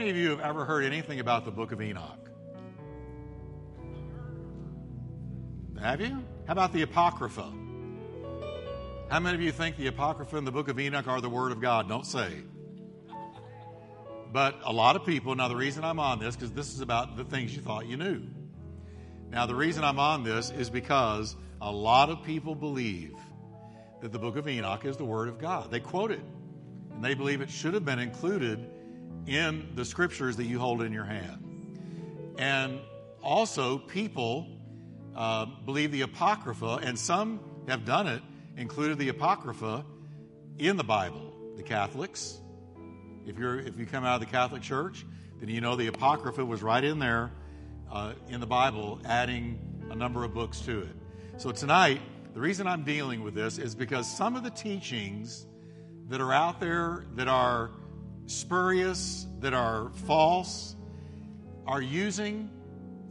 many of you have ever heard anything about the book of Enoch? Have you? How about the Apocrypha? How many of you think the Apocrypha and the book of Enoch are the Word of God? Don't say. But a lot of people, now the reason I'm on this, because this is about the things you thought you knew. Now, the reason I'm on this is because a lot of people believe that the book of Enoch is the Word of God. They quote it, and they believe it should have been included in the scriptures that you hold in your hand. And also, people uh, believe the Apocrypha, and some have done it, included the Apocrypha in the Bible. The Catholics, if, you're, if you come out of the Catholic Church, then you know the Apocrypha was right in there uh, in the Bible, adding a number of books to it. So tonight, the reason I'm dealing with this is because some of the teachings that are out there that are spurious, that are false, are using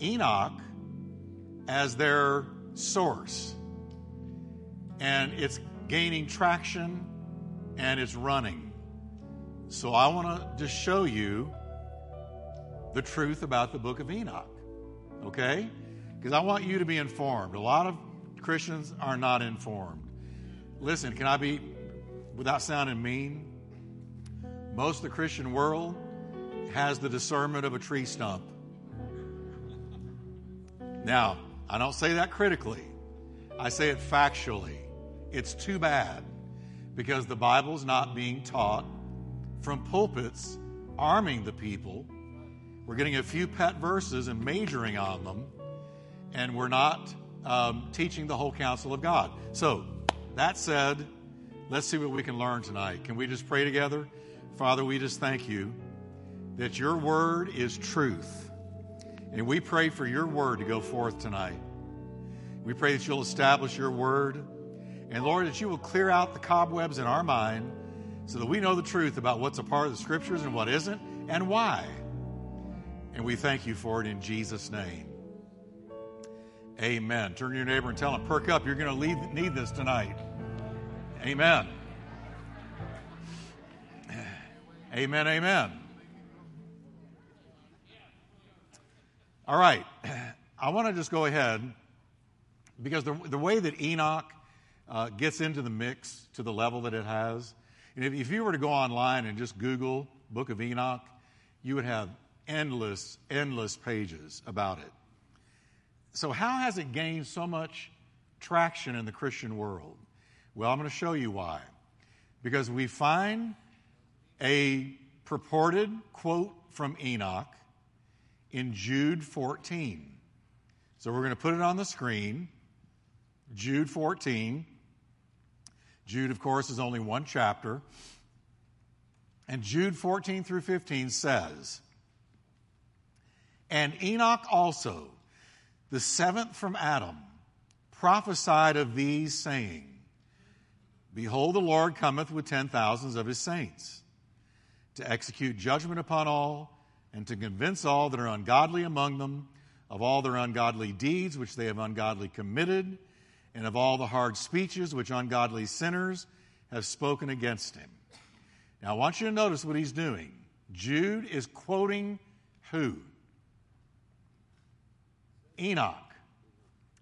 Enoch as their source. And it's gaining traction and it's running. So I want to just show you the truth about the book of Enoch. Okay? Because I want you to be informed. A lot of Christians are not informed. Listen, can I be, without sounding mean, most of the Christian world has the discernment of a tree stump. Now, I don't say that critically, I say it factually. It's too bad because the Bible's not being taught from pulpits arming the people. We're getting a few pet verses and majoring on them, and we're not um, teaching the whole counsel of God. So, that said, let's see what we can learn tonight. Can we just pray together? Father, we just thank you that your word is truth. And we pray for your word to go forth tonight. We pray that you'll establish your word. And Lord, that you will clear out the cobwebs in our mind so that we know the truth about what's a part of the scriptures and what isn't and why. And we thank you for it in Jesus' name. Amen. Turn to your neighbor and tell him, perk up. You're going to need this tonight. Amen. Amen. Amen. All right. I want to just go ahead because the, the way that Enoch uh, gets into the mix to the level that it has, and if, if you were to go online and just Google Book of Enoch, you would have endless, endless pages about it. So, how has it gained so much traction in the Christian world? Well, I'm going to show you why. Because we find a purported quote from Enoch in Jude 14. So we're going to put it on the screen. Jude 14. Jude, of course, is only one chapter. And Jude 14 through 15 says, And Enoch also, the seventh from Adam, prophesied of these, saying, Behold, the Lord cometh with ten thousands of his saints to execute judgment upon all and to convince all that are ungodly among them of all their ungodly deeds which they have ungodly committed, and of all the hard speeches which ungodly sinners have spoken against him. Now, I want you to notice what he's doing. Jude is quoting who? Enoch.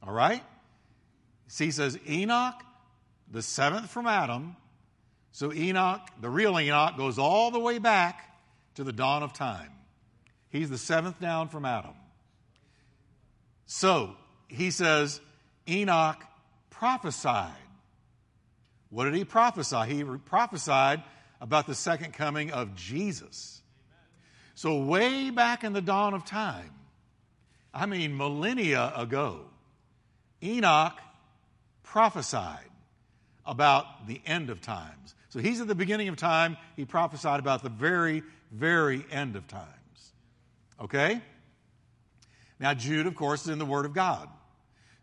All right? See, he says, Enoch, the seventh from Adam. So, Enoch, the real Enoch, goes all the way back to the dawn of time. He's the seventh down from Adam. So he says, Enoch prophesied. What did he prophesy? He prophesied about the second coming of Jesus. So, way back in the dawn of time, I mean millennia ago, Enoch prophesied about the end of times. So, he's at the beginning of time. He prophesied about the very, very end of times. Okay? Now, Jude, of course, is in the Word of God.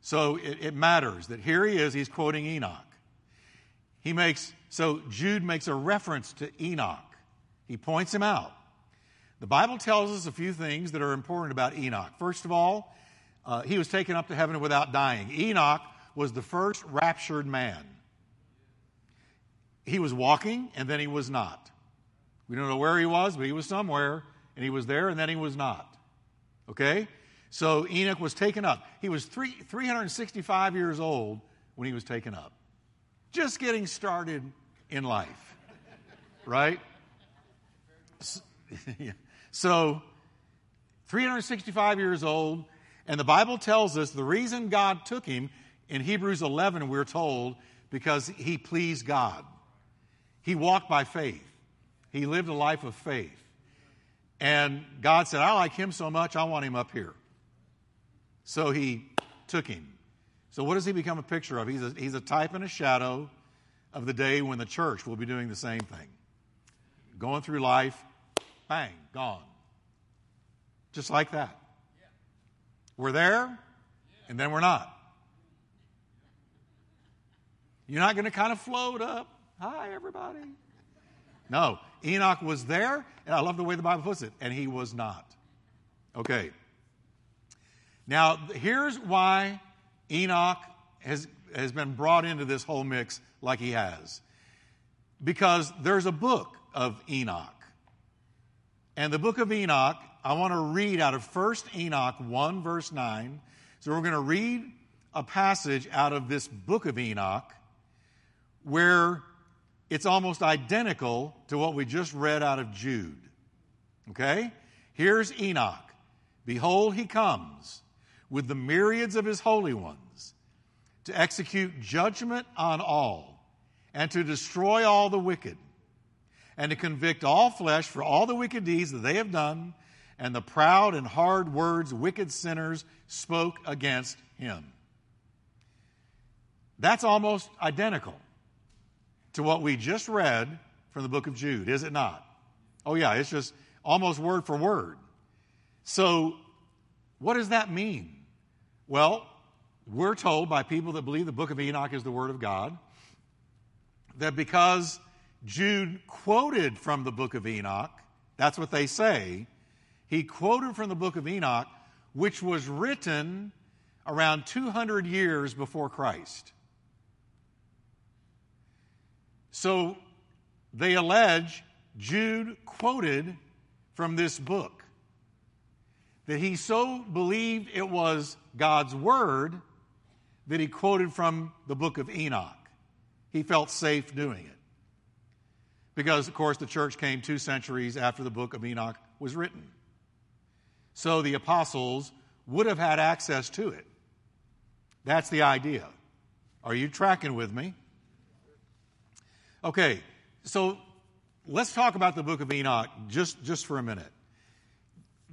So it, it, matters that here he is, he's quoting Enoch. He makes, so Jude makes a reference to Enoch. He points him out. The Bible tells us a few things that are important about Enoch. First of all, uh, he was taken up to heaven without dying. Enoch was the first raptured man. He was walking and then he was not. We don't know where he was, but he was somewhere and he was there, and then he was not. Okay? So Enoch was taken up. He was three, 365 years old when he was taken up. Just getting started in life. Right? So, 365 years old, and the Bible tells us the reason God took him in Hebrews 11, we're told, because he pleased God. He walked by faith, he lived a life of faith. And God said, I like him so much, I want him up here. So he took him. So, what does he become a picture of? He's a, he's a type and a shadow of the day when the church will be doing the same thing. Going through life, bang, gone. Just like that. We're there, and then we're not. You're not going to kind of float up. Hi, everybody. No, Enoch was there, and I love the way the Bible puts it, and he was not. Okay. Now, here's why Enoch has, has been brought into this whole mix like he has. Because there's a book of Enoch. And the book of Enoch, I want to read out of 1 Enoch 1, verse 9. So we're going to read a passage out of this book of Enoch where it's almost identical to what we just read out of Jude. Okay? Here's Enoch. Behold, he comes with the myriads of his holy ones to execute judgment on all and to destroy all the wicked and to convict all flesh for all the wicked deeds that they have done and the proud and hard words wicked sinners spoke against him. That's almost identical to what we just read from the book of Jude, is it not? Oh, yeah, it's just almost word for word. So, what does that mean? Well, we're told by people that believe the book of Enoch is the Word of God that because Jude quoted from the book of Enoch, that's what they say, he quoted from the book of Enoch, which was written around 200 years before Christ. So they allege Jude quoted from this book that he so believed it was God's word that he quoted from the book of Enoch. He felt safe doing it. Because, of course, the church came two centuries after the book of Enoch was written. So the apostles would have had access to it. That's the idea. Are you tracking with me? Okay, so let's talk about the book of Enoch just, just for a minute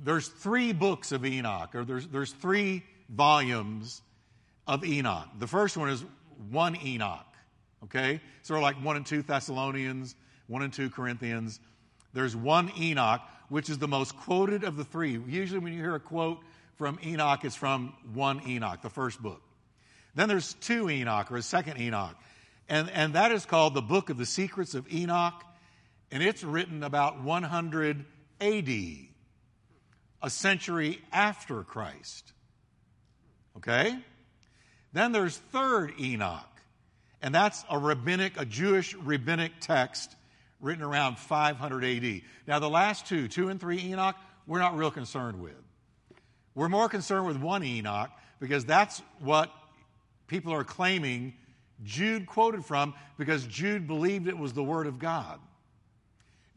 there's three books of Enoch, or there's, there's three volumes of Enoch. The first one is one Enoch, okay? Sort of like one and two Thessalonians, one and two Corinthians. There's one Enoch, which is the most quoted of the three. Usually, when you hear a quote from Enoch, it's from one Enoch, the first book. Then there's two Enoch, or a second Enoch. And, and that is called the Book of the Secrets of Enoch, and it's written about 100 AD a century after Christ. Okay? Then there's third Enoch, and that's a rabbinic, a Jewish rabbinic text written around 500 AD. Now, the last two, two and three Enoch, we're not real concerned with. We're more concerned with one Enoch because that's what people are claiming Jude quoted from because Jude believed it was the Word of God.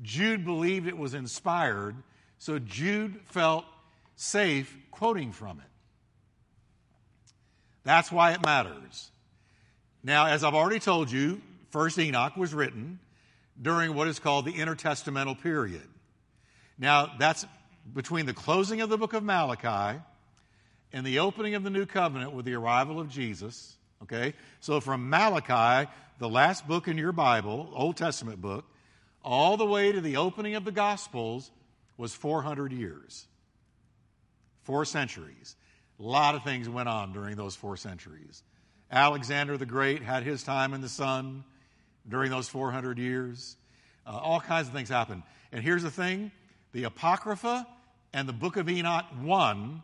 Jude believed it was inspired so Jude felt safe quoting from it. That's why it matters. Now, as I've already told you, First Enoch was written during what is called the intertestamental period. Now, that's between the closing of the book of Malachi and the opening of the new covenant with the arrival of Jesus. Okay? So from Malachi, the last book in your Bible, Old Testament book, all the way to the opening of the Gospels, was 400 years, four centuries. A lot of things went on during those four centuries. Alexander the Great had his time in the sun during those 400 years. Uh, all kinds of things happened. And here's the thing the Apocrypha and the Book of Enoch 1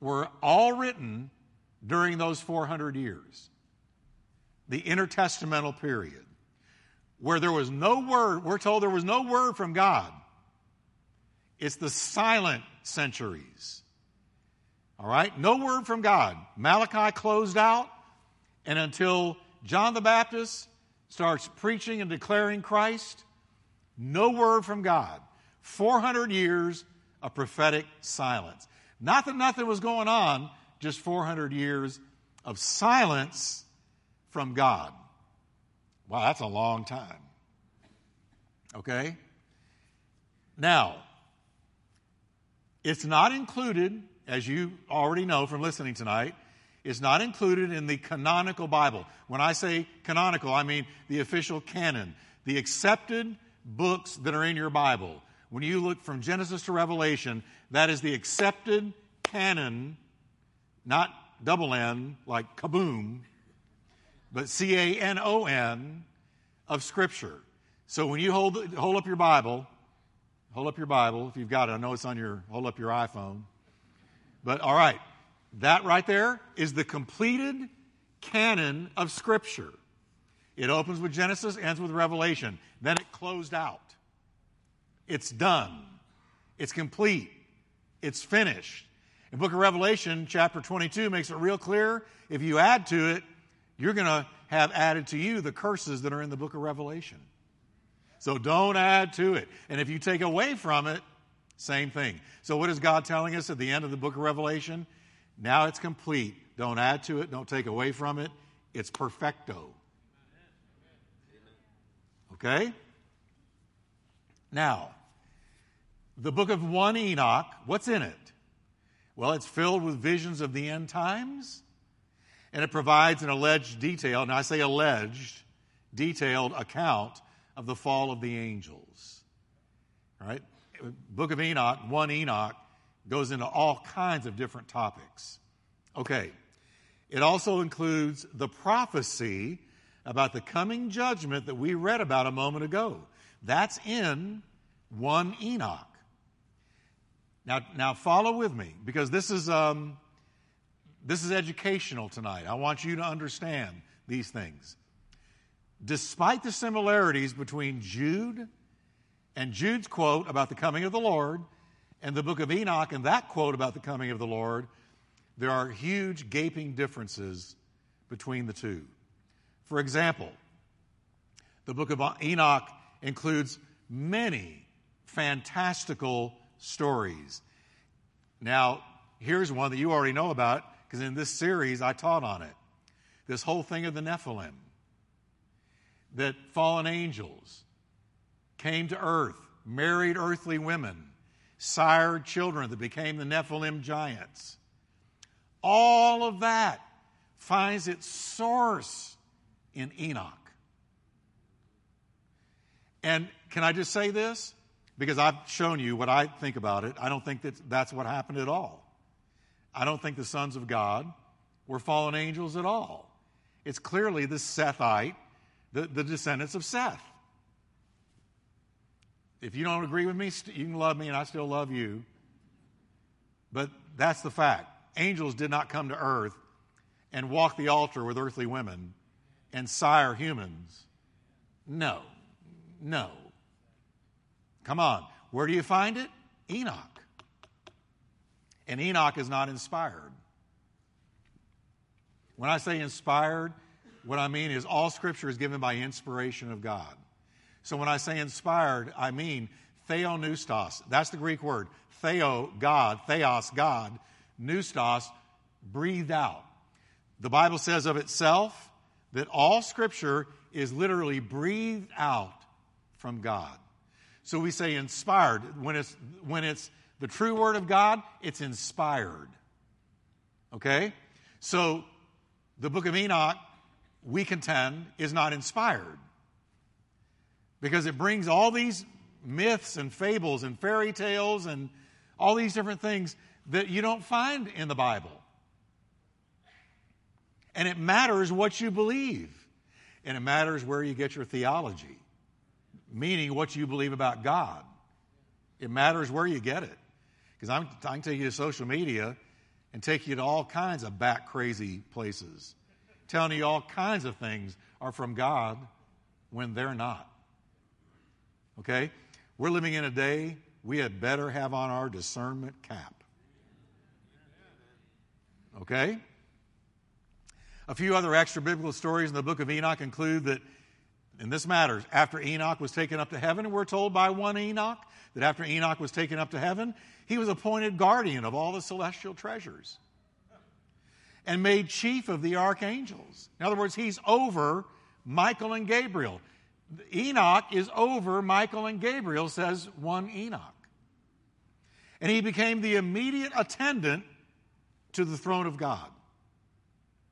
were all written during those 400 years, the intertestamental period, where there was no word, we're told there was no word from God It's the silent centuries. All right? No word from God. Malachi closed out, and until John the Baptist starts preaching and declaring Christ, no word from God. 400 years of prophetic silence. Not that nothing was going on, just 400 years of silence from God. Wow, that's a long time. Okay? Now, it's not included, as you already know from listening tonight, it's not included in the canonical Bible. When I say canonical, I mean the official canon, the accepted books that are in your Bible. When you look from Genesis to Revelation, that is the accepted canon, not double N like kaboom, but C A N O N of Scripture. So when you hold, hold up your Bible, hold up your Bible if you've got it. I know it's on your, hold up your iPhone. But all right, that right there is the completed canon of Scripture. It opens with Genesis, ends with Revelation. Then it closed out. It's done. It's complete. It's finished. In book of Revelation, chapter 22 makes it real clear. If you add to it, you're going to have added to you the curses that are in the book of Revelation. So don't add to it. And if you take away from it, same thing. So what is God telling us at the end of the book of Revelation? Now it's complete. Don't add to it, don't take away from it. It's perfecto. Okay? Now, the book of 1 Enoch, what's in it? Well, it's filled with visions of the end times, and it provides an alleged detail, and I say alleged, detailed account of the fall of the angels. Right? Book of Enoch, 1 Enoch, goes into all kinds of different topics. Okay. It also includes the prophecy about the coming judgment that we read about a moment ago. That's in 1 Enoch. Now, now follow with me because this is, um, this is educational tonight. I want you to understand these things. Despite the similarities between Jude and Jude's quote about the coming of the Lord and the book of Enoch and that quote about the coming of the Lord, there are huge gaping differences between the two. For example, the book of Enoch includes many fantastical stories. Now, here's one that you already know about because in this series I taught on it. This whole thing of the Nephilim, that fallen angels came to earth, married earthly women, sired children that became the Nephilim giants. All of that finds its source in Enoch. And can I just say this? Because I've shown you what I think about it. I don't think that that's what happened at all. I don't think the sons of God were fallen angels at all. It's clearly the Sethite, the, the descendants of Seth. If you don't agree with me, you can love me and I still love you. But that's the fact. Angels did not come to earth and walk the altar with earthly women and sire humans. No, no. Come on. Where do you find it? Enoch. And Enoch is not inspired. When I say inspired, what I mean is all scripture is given by inspiration of God. So when I say inspired, I mean theopneustos. That's the Greek word. Theo, God. Theos, God. Pneustos, breathed out. The Bible says of itself that all scripture is literally breathed out from God. So we say inspired. When it's, when it's the true word of God, it's inspired. Okay? So the book of Enoch, we contend, is not inspired. Because it brings all these myths and fables and fairy tales and all these different things that you don't find in the Bible. And it matters what you believe. And it matters where you get your theology, meaning what you believe about God. It matters where you get it. Because I can take you to social media and take you to all kinds of back crazy places, telling you all kinds of things are from God when they're not. Okay? We're living in a day we had better have on our discernment cap. Okay? A few other extra biblical stories in the book of Enoch include that, and this matters, after Enoch was taken up to heaven, we're told by one Enoch that after Enoch was taken up to heaven, he was appointed guardian of all the celestial treasures and made chief of the archangels. In other words, he's over Michael and Gabriel. Enoch is over Michael and Gabriel, says one Enoch. And he became the immediate attendant to the throne of God.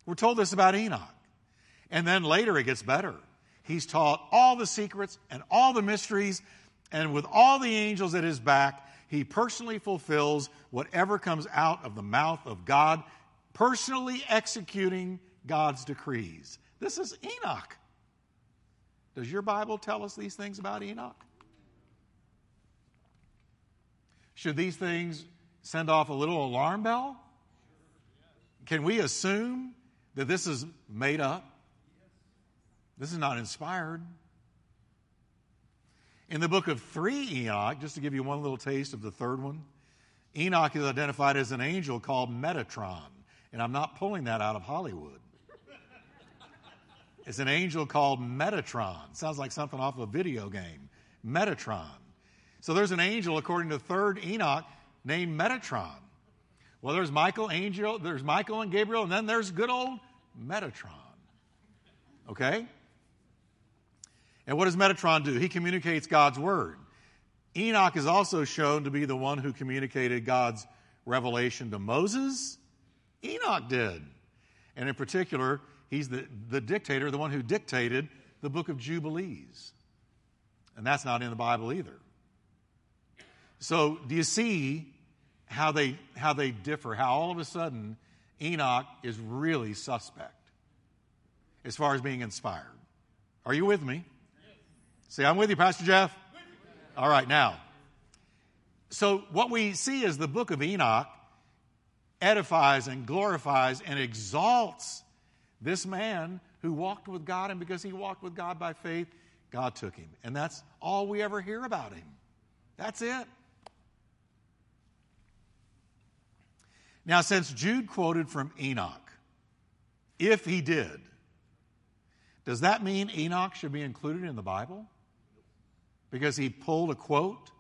We're told this about Enoch. And then later it gets better. He's taught all the secrets and all the mysteries, and with all the angels at his back, he personally fulfills whatever comes out of the mouth of God, personally executing God's decrees. This is Enoch. Does your Bible tell us these things about Enoch? Should these things send off a little alarm bell? Can we assume that this is made up? This is not inspired. In the book of 3 Enoch, just to give you one little taste of the third one, Enoch is identified as an angel called Metatron. And I'm not pulling that out of Hollywood. It's an angel called Metatron. Sounds like something off of a video game. Metatron. So there's an angel, according to 3rd Enoch, named Metatron. Well, there's Michael, angel, there's Michael and Gabriel, and then there's good old Metatron. Okay? And what does Metatron do? He communicates God's word. Enoch is also shown to be the one who communicated God's revelation to Moses. Enoch did. And in particular, he's the, the dictator, the one who dictated the book of Jubilees. And that's not in the Bible either. So, do you see how they, how they differ? How all of a sudden Enoch is really suspect as far as being inspired. Are you with me? Say, I'm with you, Pastor Jeff. All right, now. So, what we see is the book of Enoch edifies and glorifies and exalts this man who walked with God, and because he walked with God by faith, God took him. And that's all we ever hear about him. That's it. Now, since Jude quoted from Enoch, if he did, does that mean Enoch should be included in the Bible? Because he pulled a quote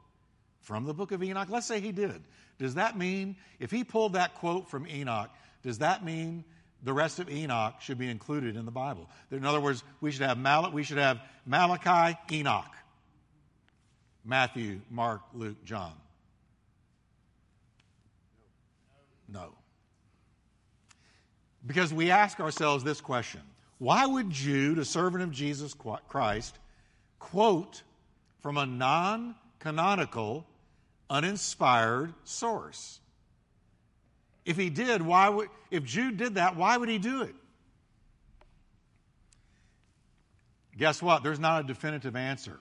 from the book of Enoch? Let's say he did. Does that mean, if he pulled that quote from Enoch, does that mean the rest of Enoch should be included in the Bible? In other words, we should have, Mal- we should have Malachi, Enoch, Matthew, Mark, Luke, John. No. Because we ask ourselves this question why would Jude, a servant of Jesus Christ, quote from a non canonical, uninspired source? If he did, why would, if Jude did that, why would he do it? Guess what? There's not a definitive answer.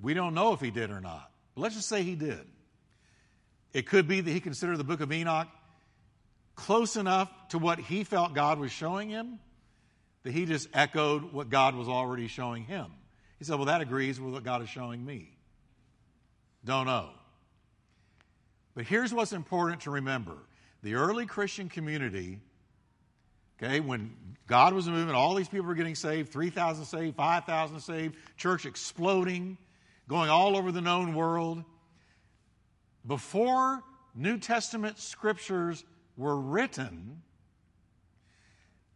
We don't know if he did or not. But let's just say he did. It could be that he considered the book of Enoch close enough to what he felt God was showing him that he just echoed what God was already showing him. He said, Well, that agrees with what God is showing me. Don't know. But here's what's important to remember the early Christian community, okay, when God was moving, all these people were getting saved 3,000 saved, 5,000 saved, church exploding, going all over the known world. Before New Testament scriptures were written,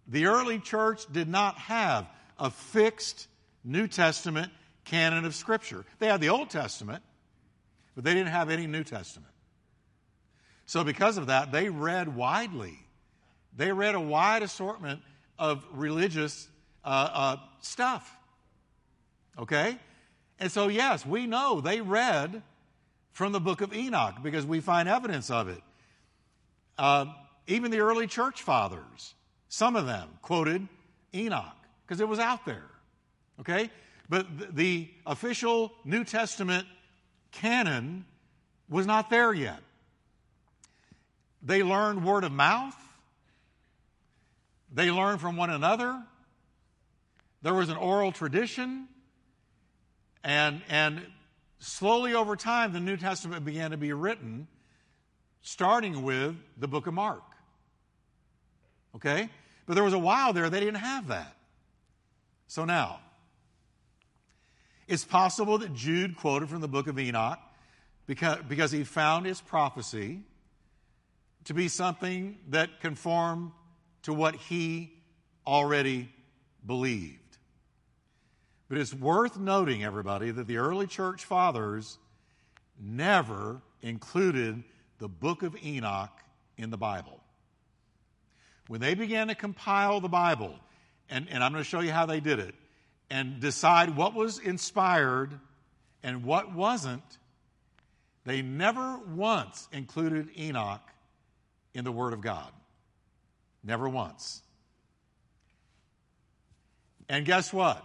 the early church did not have a fixed New Testament canon of Scripture. They had the Old Testament, but they didn't have any New Testament. So, because of that, they read widely. They read a wide assortment of religious uh, uh, stuff. Okay? And so, yes, we know they read from the book of Enoch because we find evidence of it. Uh, even the early church fathers, some of them quoted Enoch because it was out there. Okay? But the official New Testament canon was not there yet. They learned word of mouth, they learned from one another. There was an oral tradition, and, and slowly over time, the New Testament began to be written, starting with the book of Mark. Okay? But there was a while there they didn't have that. So now, it's possible that Jude quoted from the book of Enoch because, because he found his prophecy to be something that conformed to what he already believed. But it's worth noting, everybody, that the early church fathers never included the book of Enoch in the Bible. When they began to compile the Bible, and, and I'm going to show you how they did it, and decide what was inspired and what wasn't, they never once included Enoch in the Word of God. Never once. And guess what?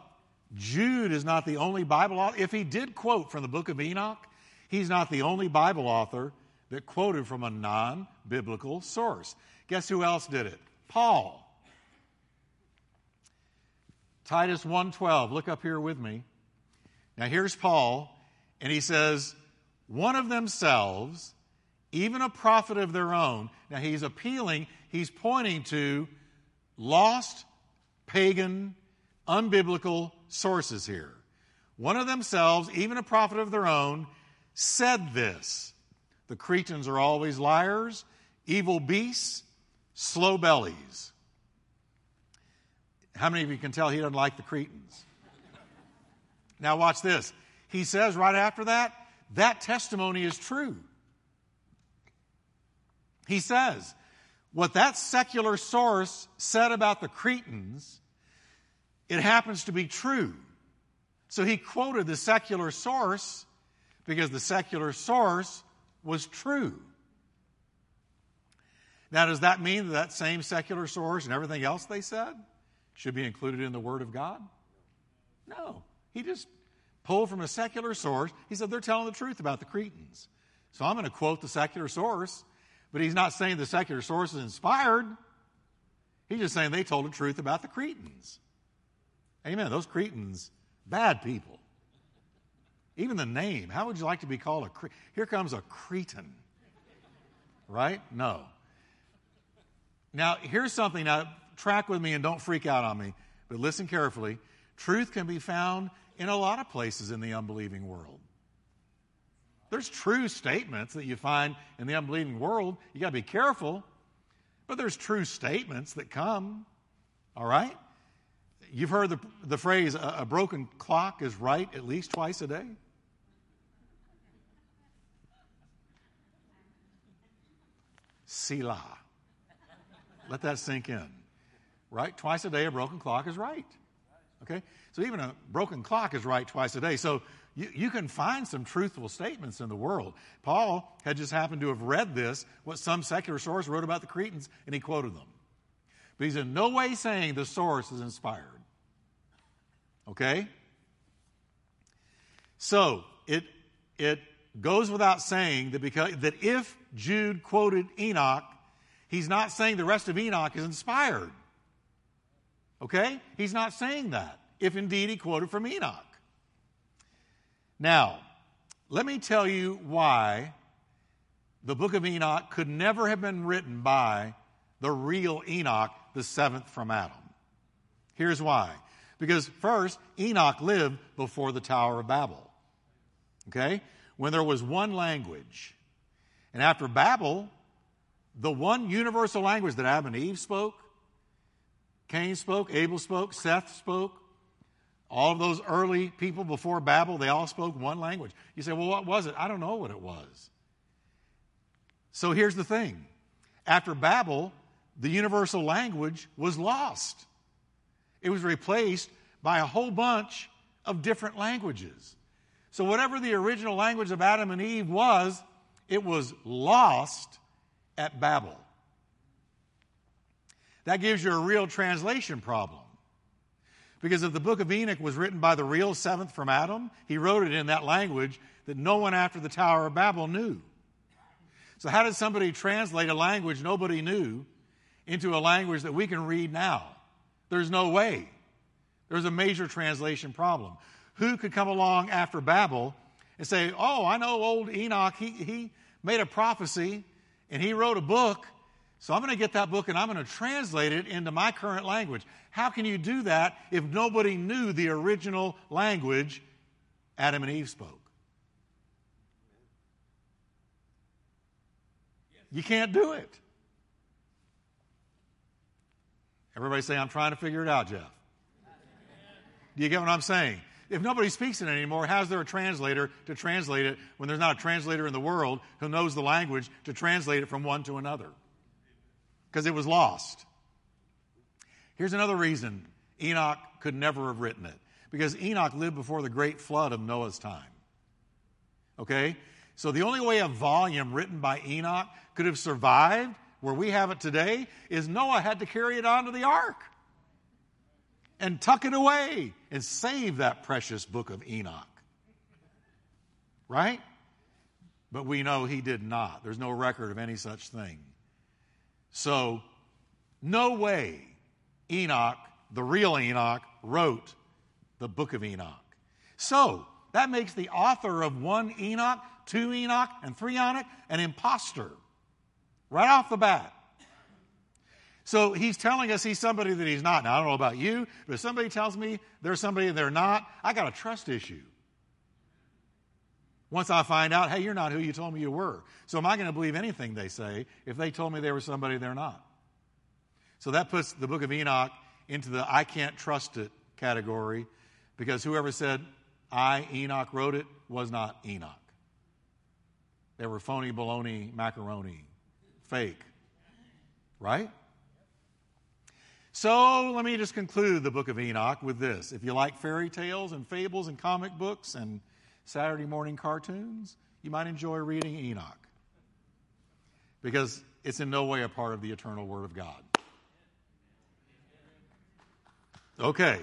Jude is not the only Bible author. If he did quote from the book of Enoch, he's not the only Bible author that quoted from a non biblical source. Guess who else did it? Paul. Titus 1:12. Look up here with me. Now here's Paul, and he says, "One of themselves, even a prophet of their own." Now he's appealing, he's pointing to lost pagan unbiblical sources here. One of themselves, even a prophet of their own, said this The Cretans are always liars, evil beasts, slow bellies. How many of you can tell he doesn't like the Cretans? Now, watch this. He says right after that, that testimony is true. He says, what that secular source said about the Cretans it happens to be true. So he quoted the secular source because the secular source was true. Now, does that mean that that same secular source and everything else they said should be included in the Word of God? No. He just pulled from a secular source. He said they're telling the truth about the Cretans. So I'm going to quote the secular source, but he's not saying the secular source is inspired. He's just saying they told the truth about the Cretans. Amen. Those Cretans, bad people. Even the name, how would you like to be called a Cretan? Here comes a Cretan. Right? No. Now, here's something. Now, track with me and don't freak out on me, but listen carefully. Truth can be found in a lot of places in the unbelieving world. There's true statements that you find in the unbelieving world. You got to be careful, but there's true statements that come. All right? You've heard the, the phrase, a, a broken clock is right at least twice a day? Selah. Let that sink in. Right? Twice a day, a broken clock is right. Okay? So even a broken clock is right twice a day. So you, you can find some truthful statements in the world. Paul had just happened to have read this, what some secular source wrote about the Cretans, and he quoted them. But he's in no way saying the source is inspired. Okay? So, it, it goes without saying that, because, that if Jude quoted Enoch, he's not saying the rest of Enoch is inspired. Okay? He's not saying that, if indeed he quoted from Enoch. Now, let me tell you why the book of Enoch could never have been written by the real Enoch, the seventh from Adam. Here's why. Because first, Enoch lived before the Tower of Babel. Okay? When there was one language. And after Babel, the one universal language that Adam and Eve spoke, Cain spoke, Abel spoke, Seth spoke, all of those early people before Babel, they all spoke one language. You say, well, what was it? I don't know what it was. So here's the thing after Babel, the universal language was lost. It was replaced by a whole bunch of different languages. So, whatever the original language of Adam and Eve was, it was lost at Babel. That gives you a real translation problem. Because if the book of Enoch was written by the real seventh from Adam, he wrote it in that language that no one after the Tower of Babel knew. So, how did somebody translate a language nobody knew into a language that we can read now? There's no way. There's a major translation problem. Who could come along after Babel and say, oh, I know old Enoch, he, he made a prophecy and he wrote a book, so I'm going to get that book and I'm going to translate it into my current language. How can you do that if nobody knew the original language Adam and Eve spoke? You can't do it. Everybody say, I'm trying to figure it out, Jeff. Do you get what I'm saying? If nobody speaks it anymore, how's there a translator to translate it when there's not a translator in the world who knows the language to translate it from one to another? Because it was lost. Here's another reason Enoch could never have written it. Because Enoch lived before the great flood of Noah's time. Okay? So the only way a volume written by Enoch could have survived where we have it today is Noah had to carry it onto the ark and tuck it away and save that precious book of Enoch. Right? But we know he did not. There's no record of any such thing. So, no way Enoch, the real Enoch, wrote the book of Enoch. So, that makes the author of one Enoch, two Enoch, and three Enoch an impostor right off the bat. So he's telling us he's somebody that he's not. Now, I don't know about you, but if somebody tells me they're somebody and they're not, I got a trust issue. Once I find out, hey, you're not who you told me you were. So am I going to believe anything they say if they told me they were somebody they're not? So that puts the book of Enoch into the I can't trust it category because whoever said I, Enoch, wrote it was not Enoch. They were phony baloney macaroni, fake. Right? So let me just conclude the book of Enoch with this. If you like fairy tales and fables and comic books and Saturday morning cartoons, you might enjoy reading Enoch because it's in no way a part of the eternal Word of God. Okay.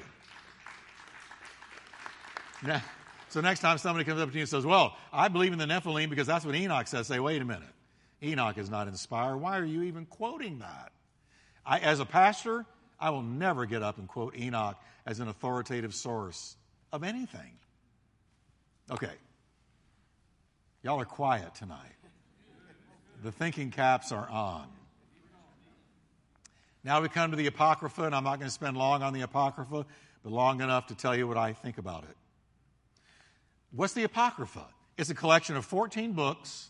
Now, so next time somebody comes up to you and says, Well, I believe in the Nephilim because that's what Enoch says, say, Wait a minute. Enoch is not inspired. Why are you even quoting that? I, as a pastor, I will never get up and quote Enoch as an authoritative source of anything. Okay. Y'all are quiet tonight. The thinking caps are on. Now we come to the Apocrypha, and I'm not going to spend long on the Apocrypha, but long enough to tell you what I think about it. What's the Apocrypha? It's a collection of 14 books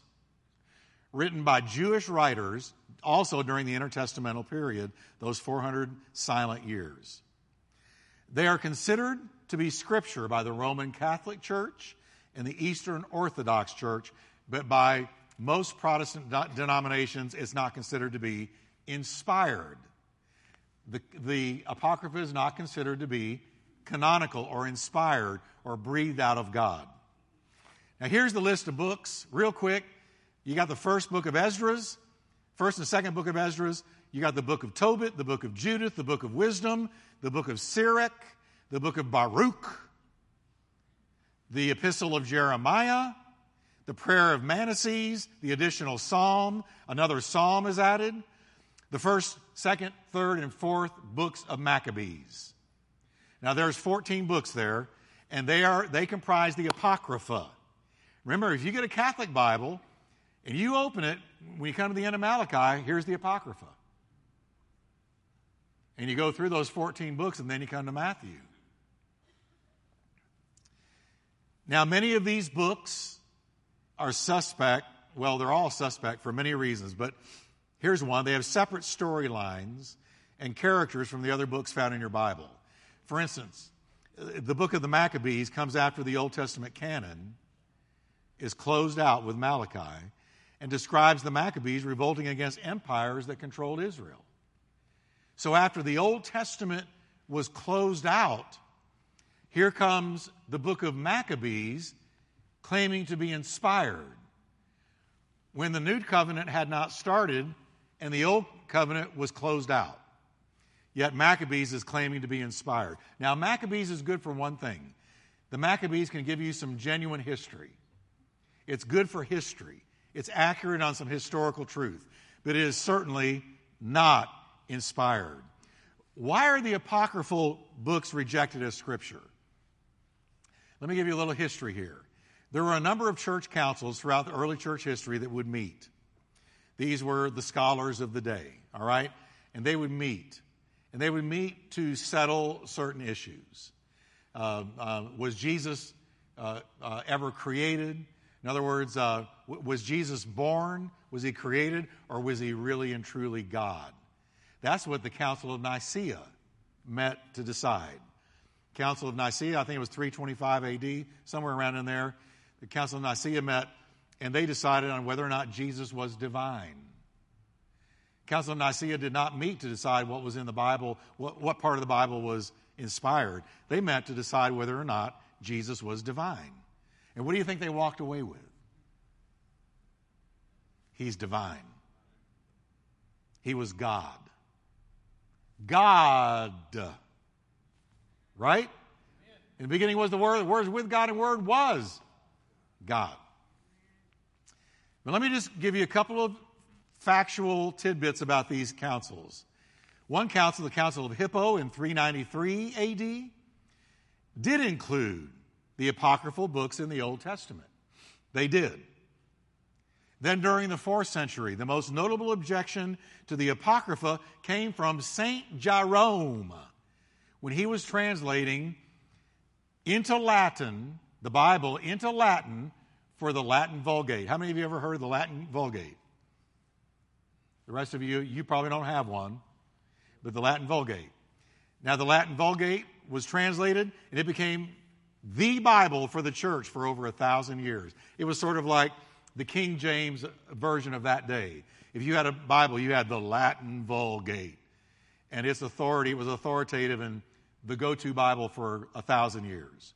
written by Jewish writers also during the intertestamental period, those 400 silent years. They are considered to be scripture by the Roman Catholic Church and the Eastern Orthodox Church, but by most Protestant denominations, it's not considered to be inspired. The, the Apocrypha is not considered to be canonical or inspired or breathed out of God. Now, here's the list of books, real quick. You got the first book of Esdras, First and second book of Esdras, you got the book of Tobit, the book of Judith, the book of Wisdom, the book of Sirach, the book of Baruch, the epistle of Jeremiah, the prayer of Manasseh, the additional psalm, another psalm is added, the first, second, third, and fourth books of Maccabees. Now there's 14 books there, and they are they comprise the Apocrypha. Remember, if you get a Catholic Bible and you open it, when you come to the end of Malachi, here's the Apocrypha. And you go through those 14 books, and then you come to Matthew. Now, many of these books are suspect. Well, they're all suspect for many reasons, but here's one. They have separate storylines and characters from the other books found in your Bible. For instance, the book of the Maccabees comes after the Old Testament canon is closed out with Malachi and describes the Maccabees revolting against empires that controlled Israel. So after the Old Testament was closed out, here comes the book of Maccabees claiming to be inspired. When the new covenant had not started and the old covenant was closed out. Yet Maccabees is claiming to be inspired. Now, Maccabees is good for one thing the Maccabees can give you some genuine history. It's good for history. It's accurate on some historical truth, but it is certainly not inspired. Why are the apocryphal books rejected as scripture? Let me give you a little history here. There were a number of church councils throughout the early church history that would meet. These were the scholars of the day, all right? And they would meet. And they would meet to settle certain issues. Uh, uh, was Jesus uh, uh ever created? In other words, uh, w- was Jesus born? Was he created? Or was he really and truly God? That's what the Council of Nicaea met to decide. Council of Nicaea, I think it was 325 AD, somewhere around in there. The Council of Nicaea met and they decided on whether or not Jesus was divine. Council of Nicaea did not meet to decide what was in the Bible, what, what part of the Bible was inspired. They met to decide whether or not Jesus was divine. And what do you think they walked away with? He's divine. He was God. God. Right? In the beginning was the Word, the Word was with God, and Word was God. But let me just give you a couple of factual tidbits about these councils. One council, the Council of Hippo in 393 AD, did include the apocryphal books in the Old Testament. They did. Then during the fourth century, the most notable objection to the Apocrypha came from St. Jerome when he was translating into Latin, the Bible into Latin for the Latin Vulgate. How many of you ever heard of the Latin Vulgate? The rest of you, you probably don't have one, but the Latin Vulgate. Now, the Latin Vulgate was translated and it became the Bible for the church for over a thousand years. It was sort of like the King James version of that day. If you had a Bible, you had the Latin Vulgate. And its authority was authoritative and the go to Bible for a thousand years.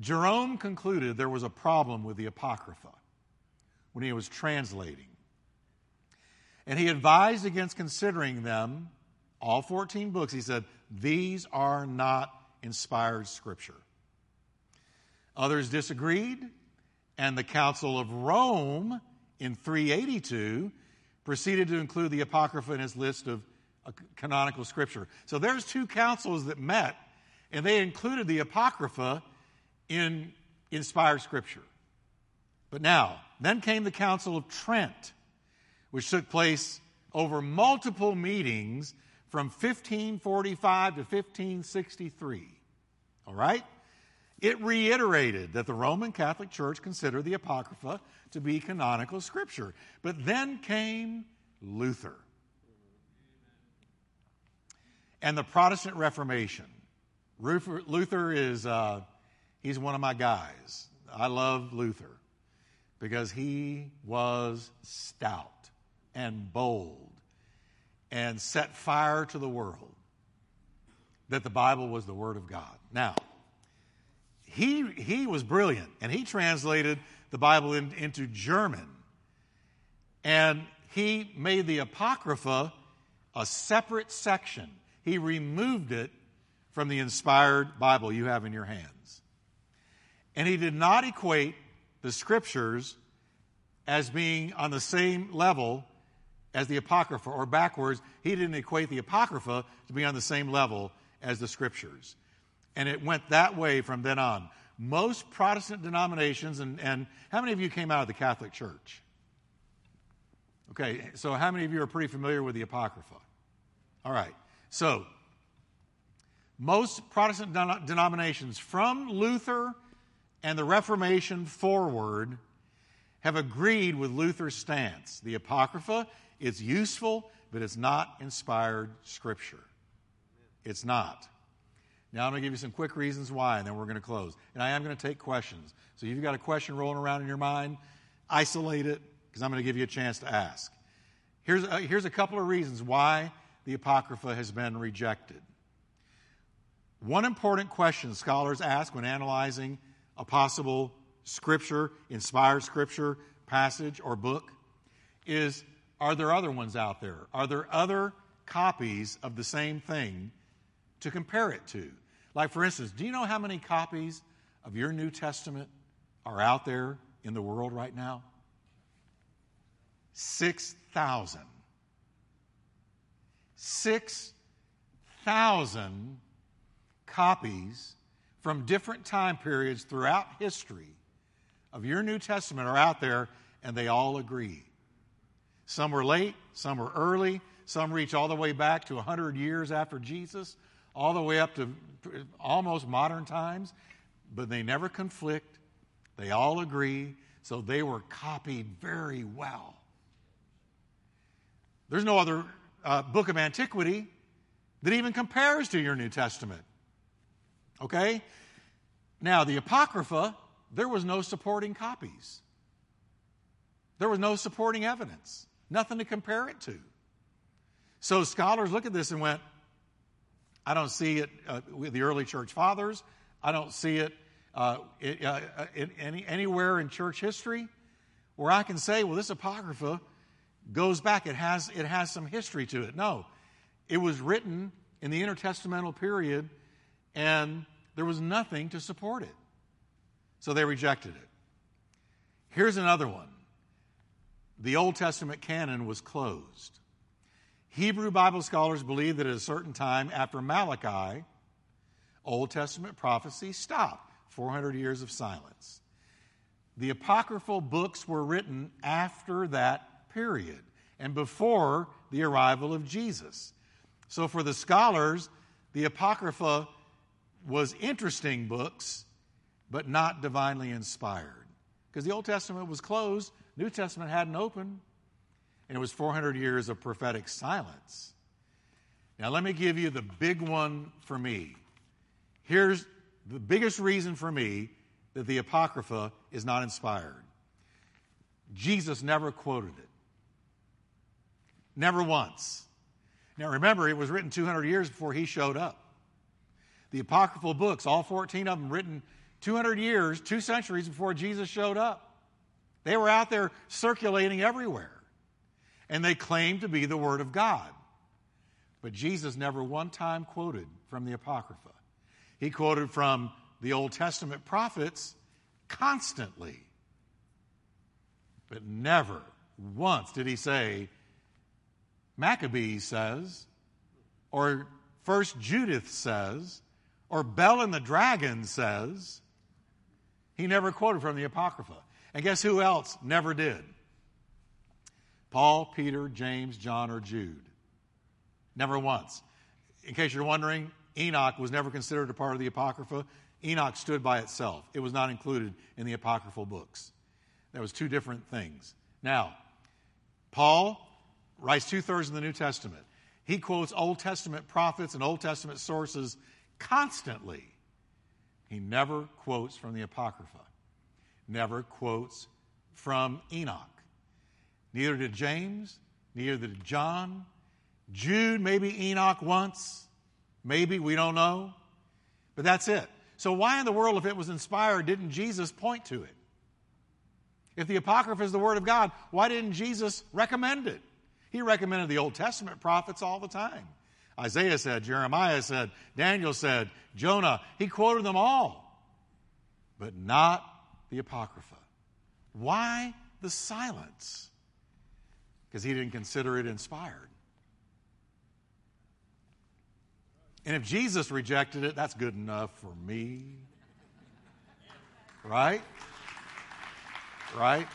Jerome concluded there was a problem with the Apocrypha when he was translating. And he advised against considering them, all 14 books. He said, These are not inspired scripture. Others disagreed, and the Council of Rome in 382 proceeded to include the Apocrypha in its list of canonical scripture. So there's two councils that met, and they included the Apocrypha in inspired scripture. But now, then came the Council of Trent, which took place over multiple meetings from 1545 to 1563. All right? It reiterated that the Roman Catholic Church considered the Apocrypha to be canonical scripture. But then came Luther and the Protestant Reformation. Luther is uh, He's one of my guys. I love Luther because he was stout and bold and set fire to the world that the Bible was the Word of God. Now, he, he was brilliant and he translated the Bible in, into German and he made the Apocrypha a separate section. He removed it from the inspired Bible you have in your hands. And he did not equate the scriptures as being on the same level as the Apocrypha, or backwards, he didn't equate the Apocrypha to be on the same level as the scriptures. And it went that way from then on. Most Protestant denominations, and, and how many of you came out of the Catholic Church? Okay, so how many of you are pretty familiar with the Apocrypha? All right, so most Protestant denominations, from Luther and the Reformation forward have agreed with Luther's stance. The Apocrypha is useful, but it's not inspired scripture. It's not. Now I'm going to give you some quick reasons why, and then we're going to close. And I am going to take questions. So if you've got a question rolling around in your mind, isolate it, because I'm going to give you a chance to ask. Here's a, here's a couple of reasons why the Apocrypha has been rejected. One important question scholars ask when analyzing a possible scripture, inspired scripture, passage, or book is are there other ones out there? Are there other copies of the same thing to compare it to? Like, for instance, do you know how many copies of your New Testament are out there in the world right now? 6,000. 6,000 copies from different time periods throughout history of your New Testament are out there, and they all agree. Some were late, some were early, some reach all the way back to 100 years after Jesus, all the way up to almost modern times, but they never conflict. They all agree, so they were copied very well. There's no other uh, book of antiquity that even compares to your New Testament. Okay? Now, the Apocrypha, there was no supporting copies. There was no supporting evidence, nothing to compare it to. So scholars look at this and went, I don't see it uh, with the early church fathers. I don't see it, uh, it uh, in any, anywhere in church history where I can say, well, this Apocrypha goes back. It has, it has some history to it. No, it was written in the intertestamental period, and there was nothing to support it. So they rejected it. Here's another one the Old Testament canon was closed. Hebrew Bible scholars believe that at a certain time after Malachi, Old Testament prophecy stopped. 400 years of silence. The apocryphal books were written after that period and before the arrival of Jesus. So for the scholars, the Apocrypha was interesting books, but not divinely inspired. Because the Old Testament was closed, New Testament hadn't opened, and it was 400 years of prophetic silence. Now, let me give you the big one for me. Here's the biggest reason for me that the Apocrypha is not inspired Jesus never quoted it. Never once. Now remember, it was written 200 years before he showed up. The apocryphal books, all 14 of them, written 200 years, two centuries before Jesus showed up. They were out there circulating everywhere. And they claimed to be the Word of God. But Jesus never one time quoted from the Apocrypha. He quoted from the Old Testament prophets constantly. But never once did he say, Maccabees says, or First Judith says, or Bell and the Dragon says. He never quoted from the Apocrypha. And guess who else never did? Paul, Peter, James, John, or Jude. Never once. In case you're wondering, Enoch was never considered a part of the Apocrypha. Enoch stood by itself, it was not included in the Apocryphal books. That was two different things. Now, Paul writes two thirds of the New Testament. He quotes Old Testament prophets and Old Testament sources constantly. He never quotes from the Apocrypha, never quotes from Enoch. Neither did James, neither did John. Jude, maybe Enoch once, maybe, we don't know. But that's it. So, why in the world, if it was inspired, didn't Jesus point to it? If the Apocrypha is the Word of God, why didn't Jesus recommend it? He recommended the Old Testament prophets all the time. Isaiah said, Jeremiah said, Daniel said, Jonah. He quoted them all, but not the Apocrypha. Why the silence? Because he didn't consider it inspired. And if Jesus rejected it, that's good enough for me. Right? Right?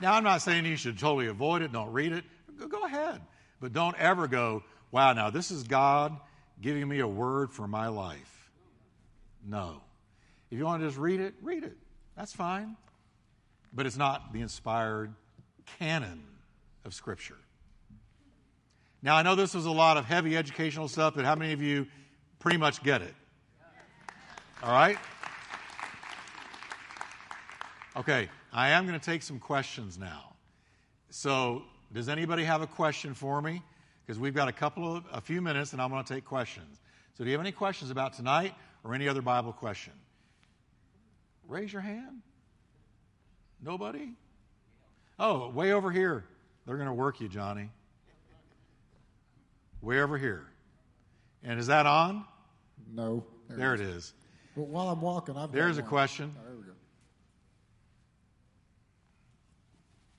Now, I'm not saying you should totally avoid it, don't read it. Go ahead. But don't ever go, wow, now this is God giving me a word for my life. No. If you want to just read it, read it. That's fine. But it's not the inspired canon of Scripture. Now, I know this was a lot of heavy educational stuff, but how many of you pretty much get it? All right? Okay, I am going to take some questions now. So, does anybody have a question for me? Because we've got a couple of, a few minutes and I'm going to take questions. So, do you have any questions about tonight or any other Bible question? Raise your hand. Nobody? Oh, way over here. They're going to work you, Johnny. Way over here. And is that on? No. There, there it is. But while I'm walking, I've There's a one. question. There we go.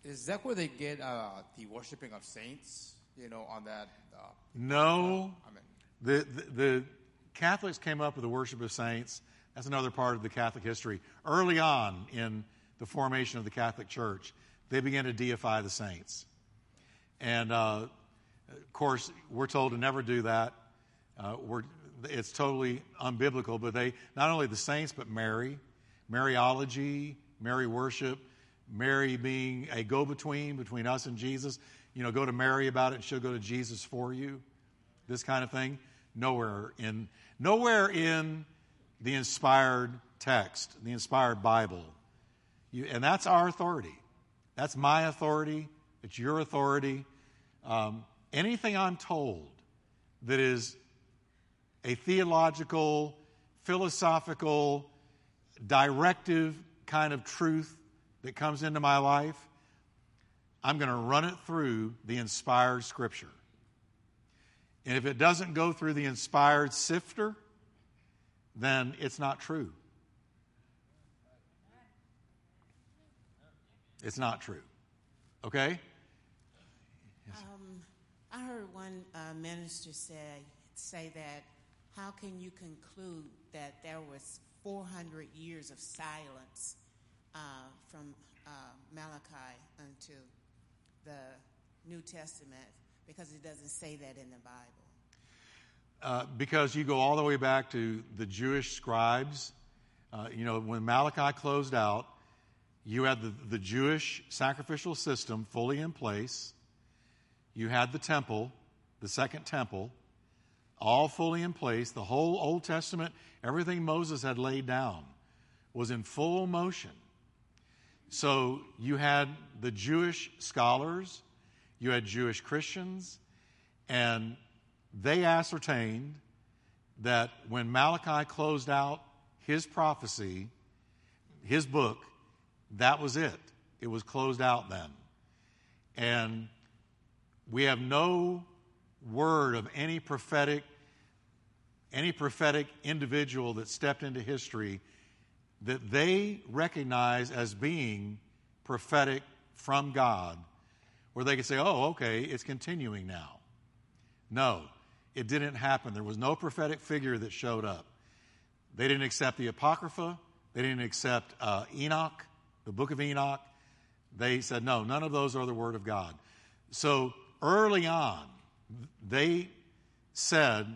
Is that where they get uh, the worshiping of saints? You know, on that. Uh, no. I mean, the, the, the Catholics came up with the worship of saints That's another part of the Catholic history. Early on in the formation of the Catholic Church, they began to deify the saints. And uh, of course, we're told to never do that. Uh, it's totally unbiblical, but they, not only the saints, but Mary, Mariology, Mary worship, Mary being a go between between us and Jesus. You know, go to Mary about it and she'll go to Jesus for you. This kind of thing. Nowhere in, nowhere in the inspired text, the inspired Bible. You, and that's our authority. That's my authority. It's your authority. Um, anything I'm told that is a theological, philosophical, directive kind of truth that comes into my life, I'm going to run it through the inspired scripture. And if it doesn't go through the inspired sifter, then it's not true. It's not true. Okay? Um, I heard one uh, minister say, say that how can you conclude that there was 400 years of silence uh, from uh, Malachi until the New Testament because it doesn't say that in the Bible? Uh, because you go all the way back to the Jewish scribes. Uh, you know, when Malachi closed out, you had the, the Jewish sacrificial system fully in place. You had the temple, the second temple, all fully in place. The whole Old Testament, everything Moses had laid down, was in full motion. So you had the Jewish scholars, you had Jewish Christians, and they ascertained that when Malachi closed out his prophecy, his book, that was it. It was closed out then. And we have no word of any prophetic any prophetic individual that stepped into history that they recognize as being prophetic from God, where they could say, oh, okay, it's continuing now. No, it didn't happen. There was no prophetic figure that showed up. They didn't accept the Apocrypha, they didn't accept uh, Enoch, the book of Enoch. They said, no, none of those are the Word of God. So early on, they said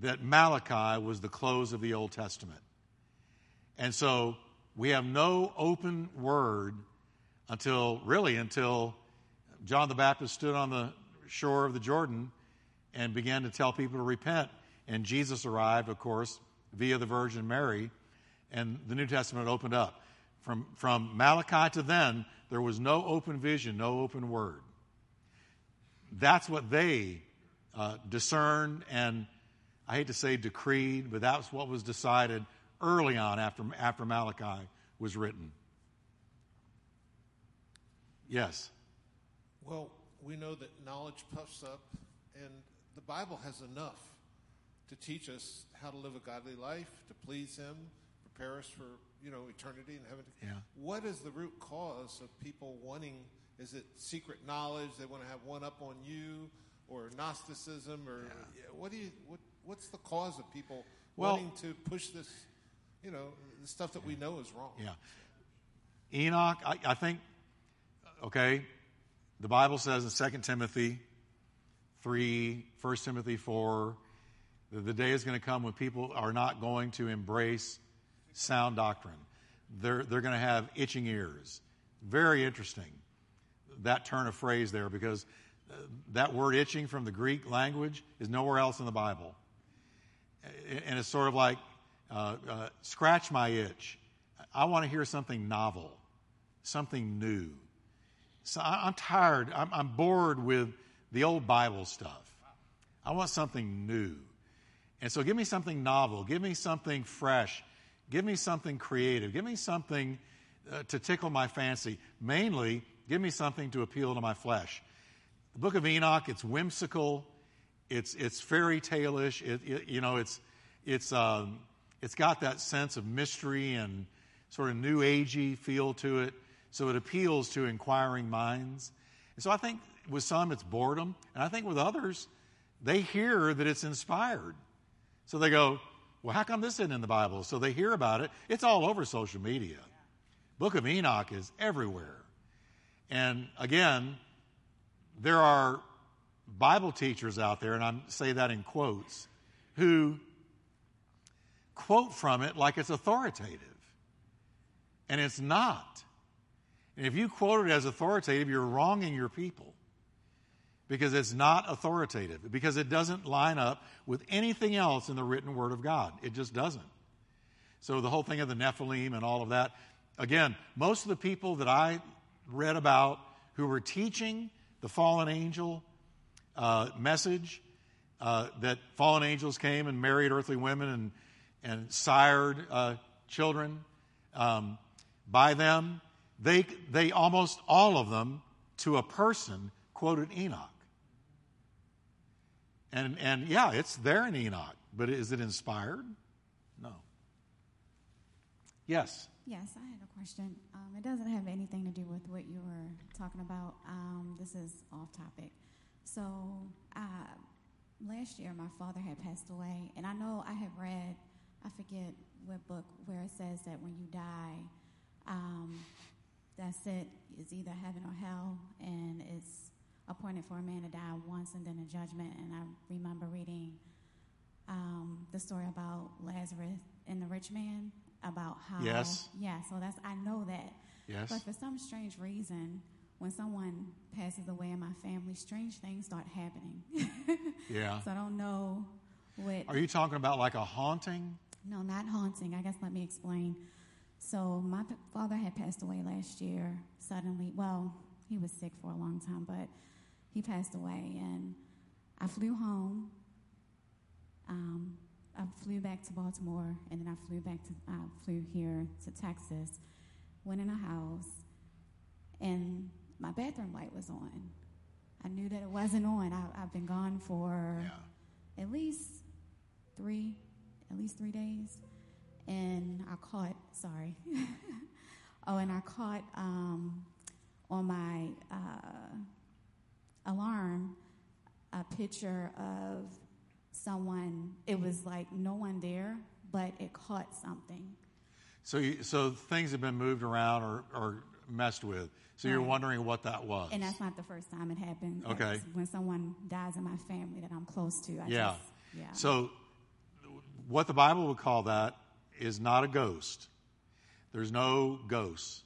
that Malachi was the close of the Old Testament. And so we have no open word until, really, until John the Baptist stood on the shore of the Jordan and began to tell people to repent. And Jesus arrived, of course, via the Virgin Mary, and the New Testament opened up. From, from Malachi to then, there was no open vision, no open word. That's what they uh, discerned and, I hate to say decreed, but that's what was decided early on after, after Malachi was written. Yes. Well, we know that knowledge puffs up, and the Bible has enough to teach us how to live a godly life, to please Him, prepare us for you know eternity in heaven. Yeah. What is the root cause of people wanting? Is it secret knowledge? They want to have one up on you, or Gnosticism, or yeah. what do you what? What's the cause of people well, wanting to push this? You know, the stuff that we know is wrong. Yeah. Enoch, I, I think. Okay, the Bible says in 2 Timothy 3, 1 Timothy 4, that the day is going to come when people are not going to embrace sound doctrine. They're, they're going to have itching ears. Very interesting, that turn of phrase there, because uh, that word itching from the Greek language is nowhere else in the Bible. And it's sort of like, uh, uh, scratch my itch. I want to hear something novel, something new. So I, am tired. I'm, I'm bored with the old Bible stuff. I want something new. And so give me something novel. Give me something fresh. Give me something creative. Give me something uh, to tickle my fancy. Mainly, give me something to appeal to my flesh. The book of Enoch, it's whimsical. It's, it's fairy tale-ish. It, it, you know, it's, it's, um, it's got that sense of mystery and sort of new agey feel to it. So it appeals to inquiring minds. And so I think with some it's boredom, and I think with others, they hear that it's inspired. So they go, well, how come this isn't in the Bible? So they hear about it. It's all over social media. Book of Enoch is everywhere. And again, there are Bible teachers out there, and I say that in quotes, who quote from it like it's authoritative. And it's not. And if you quote it as authoritative, you're wronging your people because it's not authoritative, because it doesn't line up with anything else in the written Word of God. It just doesn't. So the whole thing of the Nephilim and all of that, again, most of the people that I read about who were teaching the fallen angel uh, message uh, that fallen angels came and married earthly women and, and sired uh, children um, by them, they, they almost all of them, to a person, quoted Enoch. And, and yeah, it's there in Enoch, but is it inspired? No. Yes. Yes, I had a question. Um, it doesn't have anything to do with what you were talking about. Um, this is off topic. So, uh, last year my father had passed away, and I know I have read, I forget what book, where it says that when you die, um, that's it. It's either heaven or hell, and it's appointed for a man to die once and then a judgment. And I remember reading um, the story about Lazarus and the rich man about how. Yes. Yeah. So that's I know that. Yes. But for some strange reason, when someone passes away in my family, strange things start happening. Yeah. So I don't know what. Are you talking about like a haunting? No, not haunting. I guess let me explain. So my p- father had passed away last year suddenly. Well, he was sick for a long time, but he passed away, and I flew home. Um, I flew back to Baltimore, and then I flew back to I flew here to Texas. Went in a house, and my bathroom light was on. I knew that it wasn't on. I, I've been gone for Yeah. at least three, at least three days, and I caught. Sorry. oh, and I caught um, on my uh, alarm a picture of someone. It was like no one there, but it caught something. So, you, so things have been moved around or, or messed with. So you're wondering what that was. And that's not the first time it happened. Okay. That's when someone dies in my family that I'm close to. I yeah. Just, yeah. So, what the Bible would call that is not a ghost. There's no ghosts.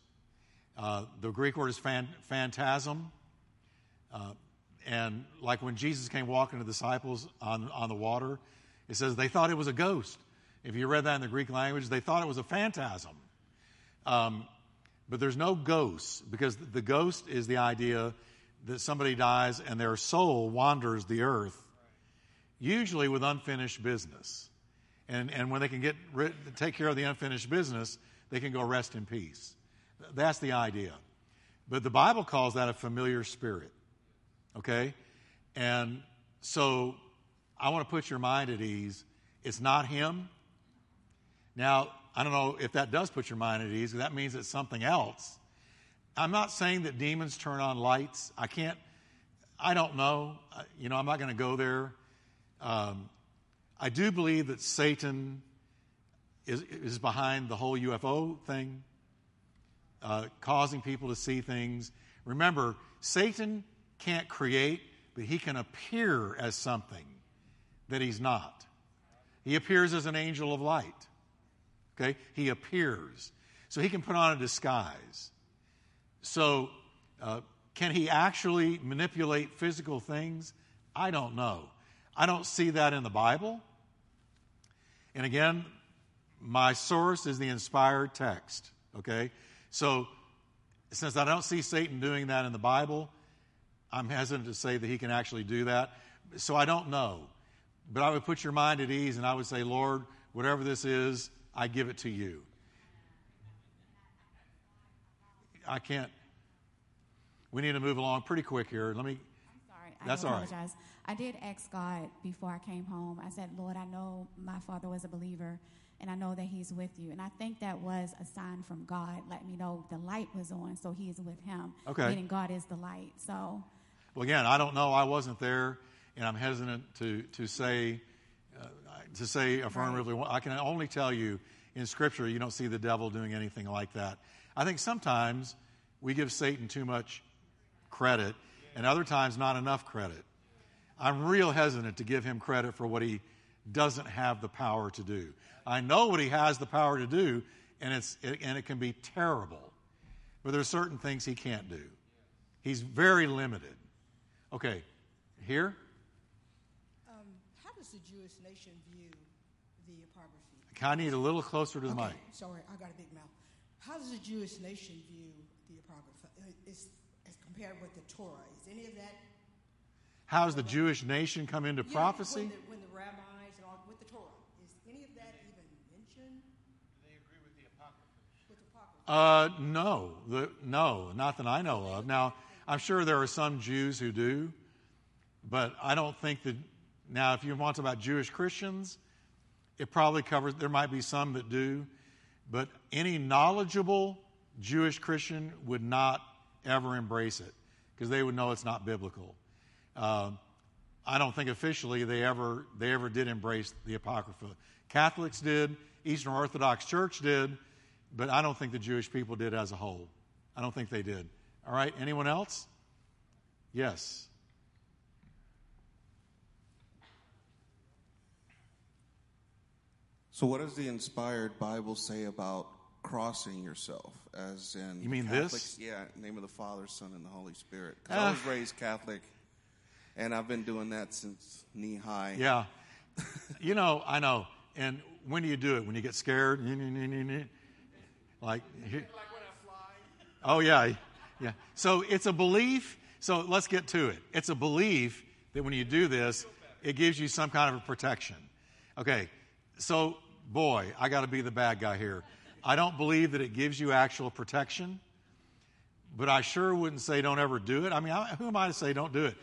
Uh, the Greek word is phantasm. Uh, and like when Jesus came walking to the disciples on, on the water, it says they thought it was a ghost. If you read that in the Greek language, they thought it was a phantasm. Um, but there's no ghosts because the ghost is the idea that somebody dies and their soul wanders the earth, usually with unfinished business. And, and when they can get rid, take care of the unfinished business, they can go rest in peace. That's the idea. But the Bible calls that a familiar spirit. Okay? And so I want to put your mind at ease. It's not him. Now, I don't know if that does put your mind at ease. That means it's something else. I'm not saying that demons turn on lights. I can't, I don't know. You know, I'm not going to go there. Um, I do believe that Satan is, is behind the whole UFO thing, uh, causing people to see things. Remember, Satan can't create, but he can appear as something that he's not. He appears as an angel of light. Okay? He appears. So he can put on a disguise. So, uh, can he actually manipulate physical things? I don't know. I don't see that in the Bible. And again, my source is the inspired text. Okay? So, since I don't see Satan doing that in the Bible, I'm hesitant to say that he can actually do that. So, I don't know. But I would put your mind at ease and I would say, Lord, whatever this is, I give it to you. I can't. We need to move along pretty quick here. Let me. I That's do all right. apologize. I did ask God before I came home. I said, Lord, I know my father was a believer, and I know that he's with you. And I think that was a sign from God, letting me know the light was on, so he is with him. Okay. Meaning God is the light. So, Well, again, I don't know. I wasn't there, and I'm hesitant to to say. Uh, to say affirmatively. I can only tell you in Scripture you don't see the devil doing anything like that. I think sometimes we give Satan too much credit, and other times not enough credit. I'm real hesitant to give him credit for what he doesn't have the power to do. I know what he has the power to do, and, it's, it, and it can be terrible. But there are certain things he can't do. He's very limited. Okay, here? Um, how does the Jewish nation view the Apocrypha? I need a little closer to the okay, mic. Sorry, I got a big mouth. How does the Jewish nation view the Apocrypha compared with the Torah? Is any of that How does the Jewish nation come into Yeah, prophecy? When the, when the rabbis and all with the Torah, is any of that even mentioned? Do they agree With the Apocrypha. Uh, no, the, no, not that I know of. Now, I'm sure there are some Jews who do, but I don't think that. Now, if you want to talk about Jewish Christians, it probably covers. There might be some that do, but any knowledgeable Jewish Christian would not ever embrace it because they would know it's not biblical. Uh, I don't think officially they ever they ever did embrace the Apocrypha. Catholics did, Eastern Orthodox Church did, but I don't think the Jewish people did as a whole. I don't think they did. All right, anyone else? Yes. So, what does the inspired Bible say about crossing yourself? As in, You mean Catholics, this? Yeah, name of the Father, Son, and the Holy Spirit. Ah. I was raised Catholic, and I've been doing that since knee high. Yeah. you know, I know. And when do you do it? When you get scared? Like, here- oh, yeah. Yeah. So it's a belief. So let's get to it. It's a belief that when you do this, it gives you some kind of a protection. Okay. So, boy, I got to be the bad guy here. I don't believe that it gives you actual protection, but I sure wouldn't say don't ever do it. I mean, I, who am I to say don't do it?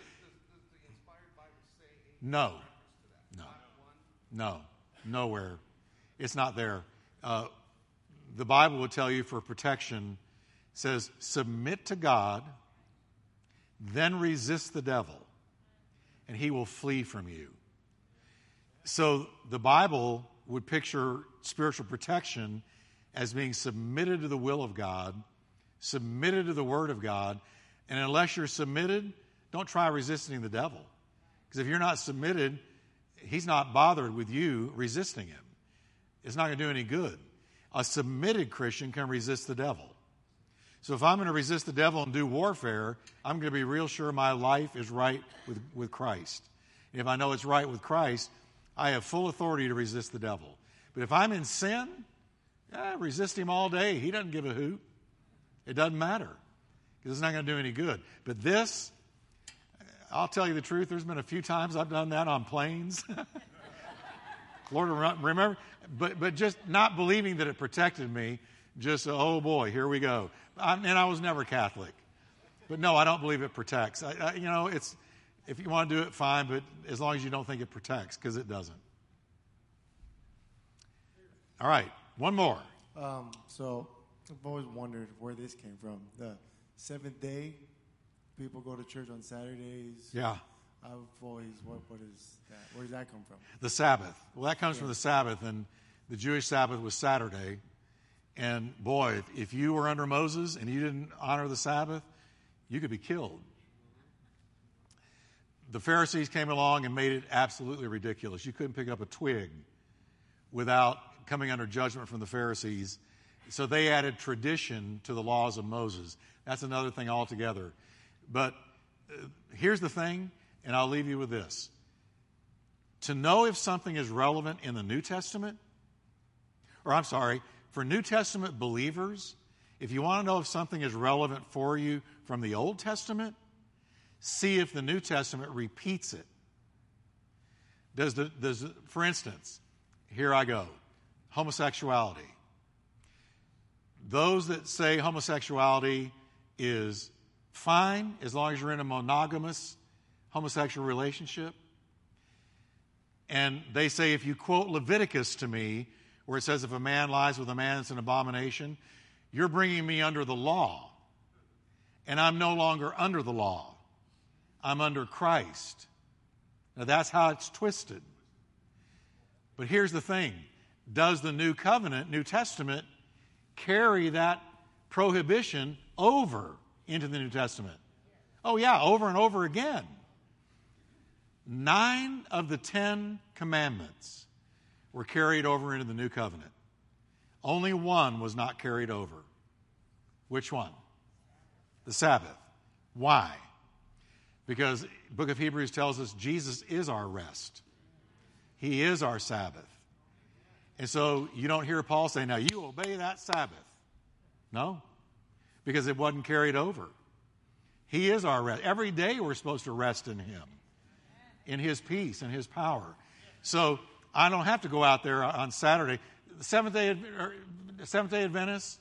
No. No. No. Nowhere. It's not there. Uh, the Bible would tell you for protection says submit to God, then resist the devil, and he will flee from you. So the Bible would picture spiritual protection as being submitted to the will of God, submitted to the Word of God, and unless you're submitted, don't try resisting the devil. Because if you're not submitted, he's not bothered with you resisting him. It's not going to do any good. A submitted Christian can resist the devil. So if I'm going to resist the devil and do warfare, I'm going to be real sure my life is right with, with Christ. And if I know it's right with Christ, I have full authority to resist the devil. But if I'm in sin, yeah, resist him all day. He doesn't give a hoot. It doesn't matter because it's not going to do any good. But this, I'll tell you the truth, there's been a few times I've done that on planes. Lord, remember? But, but just not believing that it protected me, just, oh boy, here we go. I, and I was never Catholic. But no, I don't believe it protects. I, I, you know, it's, if you want to do it, fine, but as long as you don't think it protects, because it doesn't. All right, one more. Um, so I've always wondered where this came from. The seventh day, people go to church on Saturdays. Yeah. I've always, what, what is that? Where does that come from? The Sabbath. Well, that comes from the Sabbath, and the Jewish Sabbath was Saturday. And boy, if, if you were under Moses and you didn't honor the Sabbath, you could be killed. The Pharisees came along and made it absolutely ridiculous. You couldn't pick up a twig without coming under judgment from the Pharisees. So they added tradition to the laws of Moses. That's another thing altogether. But uh, here's the thing, and I'll leave you with this. To know if something is relevant in the New Testament, or I'm sorry, for New Testament believers, if you want to know if something is relevant for you from the Old Testament, see if the New Testament repeats it. Does the, does, for instance, here I go homosexuality. Those that say homosexuality is fine as long as you're in a monogamous homosexual relationship. And they say if you quote Leviticus to me, where it says if a man lies with a man, it's an abomination, you're bringing me under the law. And I'm no longer under the law, I'm under Christ. Now that's how it's twisted. But here's the thing Does the New Covenant, New Testament, carry that prohibition over into the New Testament? Oh, yeah, over and over again. Nine of the Ten Commandments were carried over into the New Covenant. Only one was not carried over. Which one? The Sabbath. Why? Because book of Hebrews tells us Jesus is our rest. He is our Sabbath. And so you don't hear Paul say, now you obey that Sabbath. No, because it wasn't carried over. He is our rest. Every day we're supposed to rest in Him, in His peace and His power. So I don't have to go out there on Saturday. The Seventh day, er, Seventh day Adventists,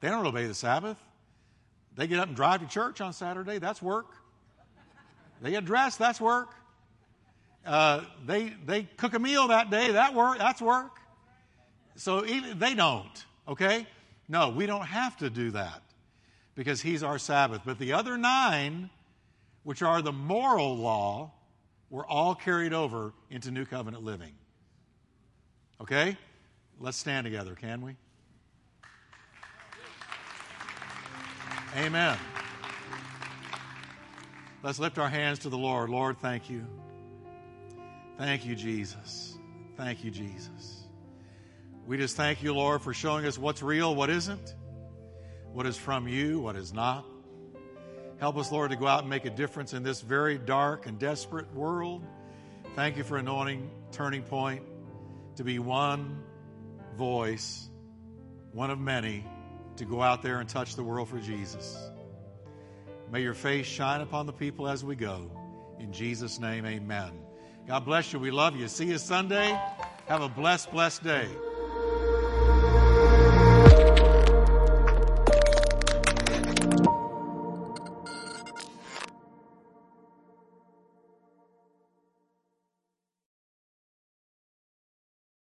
they don't obey the Sabbath. They get up and drive to church on Saturday. That's work. They get dressed. That's work. Uh, they they cook a meal that day. That work. That's work. So even, they don't. Okay. No, we don't have to do that because He's our Sabbath. But the other nine, which are the moral law, were all carried over into New Covenant living. Okay? Let's stand together, can we? Amen. Let's lift our hands to the Lord. Lord, thank you. Thank you, Jesus. Thank you, Jesus. We just thank you, Lord, for showing us what's real, what isn't, what is from you, what is not. Help us, Lord, to go out and make a difference in this very dark and desperate world. Thank you for anointing Turning Point to be one voice, one of many, to go out there and touch the world for Jesus. May your face shine upon the people as we go. In Jesus' name, amen. God bless you. We love you. See you Sunday. Have a blessed, blessed day.